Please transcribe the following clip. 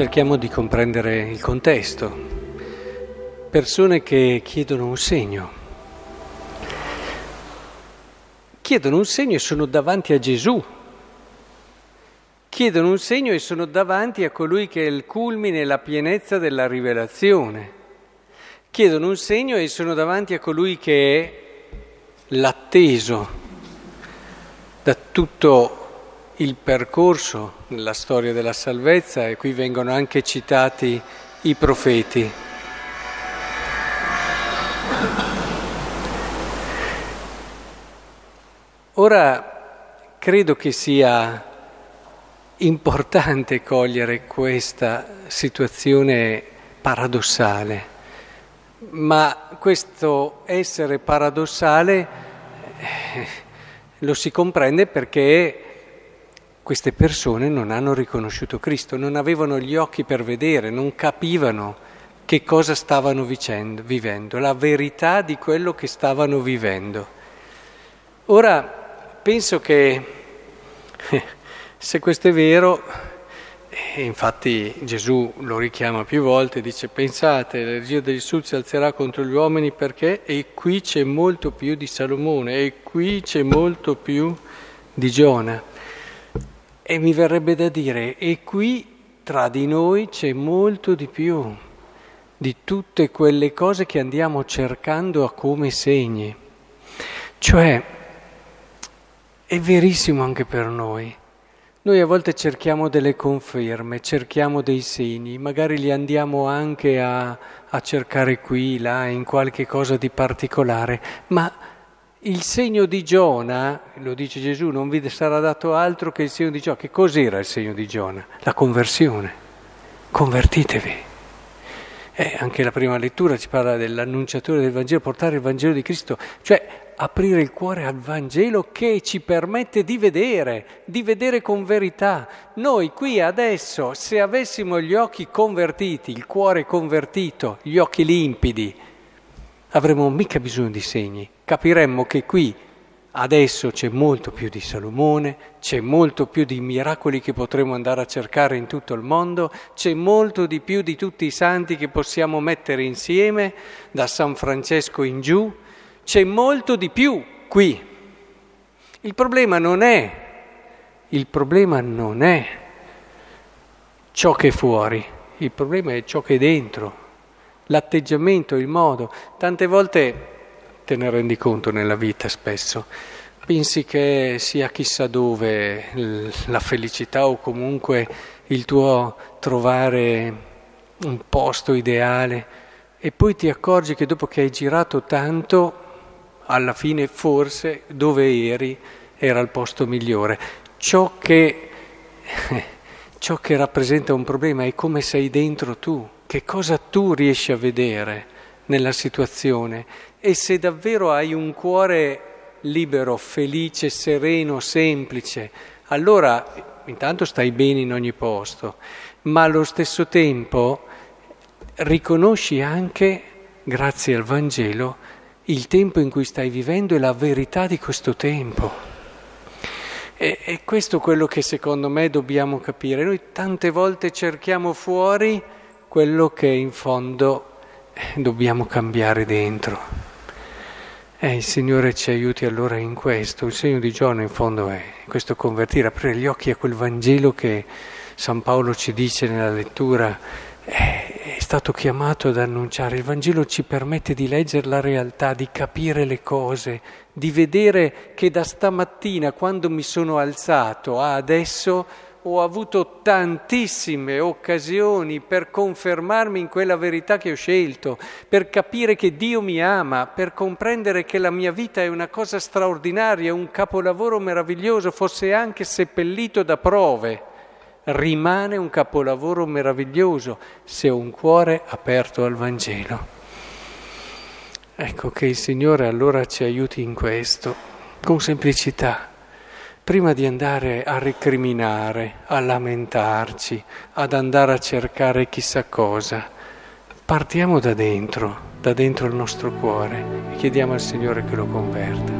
cerchiamo di comprendere il contesto. Persone che chiedono un segno. Chiedono un segno e sono davanti a Gesù. Chiedono un segno e sono davanti a colui che è il culmine e la pienezza della rivelazione. Chiedono un segno e sono davanti a colui che è l'atteso da tutto il percorso nella storia della salvezza e qui vengono anche citati i profeti. Ora credo che sia importante cogliere questa situazione paradossale, ma questo essere paradossale eh, lo si comprende perché queste persone non hanno riconosciuto Cristo, non avevano gli occhi per vedere, non capivano che cosa stavano vicendo, vivendo, la verità di quello che stavano vivendo. Ora penso che se questo è vero, e infatti Gesù lo richiama più volte, dice pensate, la regia degli Sud si alzerà contro gli uomini perché e qui c'è molto più di Salomone e qui c'è molto più di Giona. E mi verrebbe da dire, e qui tra di noi c'è molto di più di tutte quelle cose che andiamo cercando a come segni. Cioè, è verissimo anche per noi. Noi a volte cerchiamo delle conferme, cerchiamo dei segni, magari li andiamo anche a, a cercare qui, là, in qualche cosa di particolare, ma il segno di Giona, lo dice Gesù, non vi sarà dato altro che il segno di Giona. Che cos'era il segno di Giona? La conversione. Convertitevi. Eh, anche la prima lettura ci parla dell'annunciatore del Vangelo, portare il Vangelo di Cristo, cioè aprire il cuore al Vangelo che ci permette di vedere, di vedere con verità. Noi qui adesso, se avessimo gli occhi convertiti, il cuore convertito, gli occhi limpidi, avremmo mica bisogno di segni capiremmo che qui adesso c'è molto più di Salomone, c'è molto più di miracoli che potremo andare a cercare in tutto il mondo, c'è molto di più di tutti i santi che possiamo mettere insieme, da San Francesco in giù, c'è molto di più qui. Il problema non è, il problema non è ciò che è fuori, il problema è ciò che è dentro, l'atteggiamento, il modo. Tante volte te ne rendi conto nella vita spesso. Pensi che sia chissà dove la felicità o comunque il tuo trovare un posto ideale e poi ti accorgi che dopo che hai girato tanto, alla fine forse dove eri era il posto migliore. Ciò che, ciò che rappresenta un problema è come sei dentro tu, che cosa tu riesci a vedere nella situazione e se davvero hai un cuore libero, felice, sereno, semplice, allora intanto stai bene in ogni posto, ma allo stesso tempo riconosci anche, grazie al Vangelo, il tempo in cui stai vivendo e la verità di questo tempo. E, e questo è quello che secondo me dobbiamo capire. Noi tante volte cerchiamo fuori quello che in fondo dobbiamo cambiare dentro. E il Signore ci aiuti allora in questo. Il segno di Giorno in fondo è questo convertire, aprire gli occhi a quel Vangelo che San Paolo ci dice nella lettura. È stato chiamato ad annunciare. Il Vangelo ci permette di leggere la realtà, di capire le cose, di vedere che da stamattina, quando mi sono alzato, a adesso ho avuto tantissime occasioni per confermarmi in quella verità che ho scelto, per capire che Dio mi ama, per comprendere che la mia vita è una cosa straordinaria, un capolavoro meraviglioso, fosse anche seppellito da prove. Rimane un capolavoro meraviglioso se ho un cuore aperto al Vangelo. Ecco che il Signore allora ci aiuti in questo, con semplicità prima di andare a recriminare, a lamentarci, ad andare a cercare chissà cosa, partiamo da dentro, da dentro il nostro cuore e chiediamo al Signore che lo converta.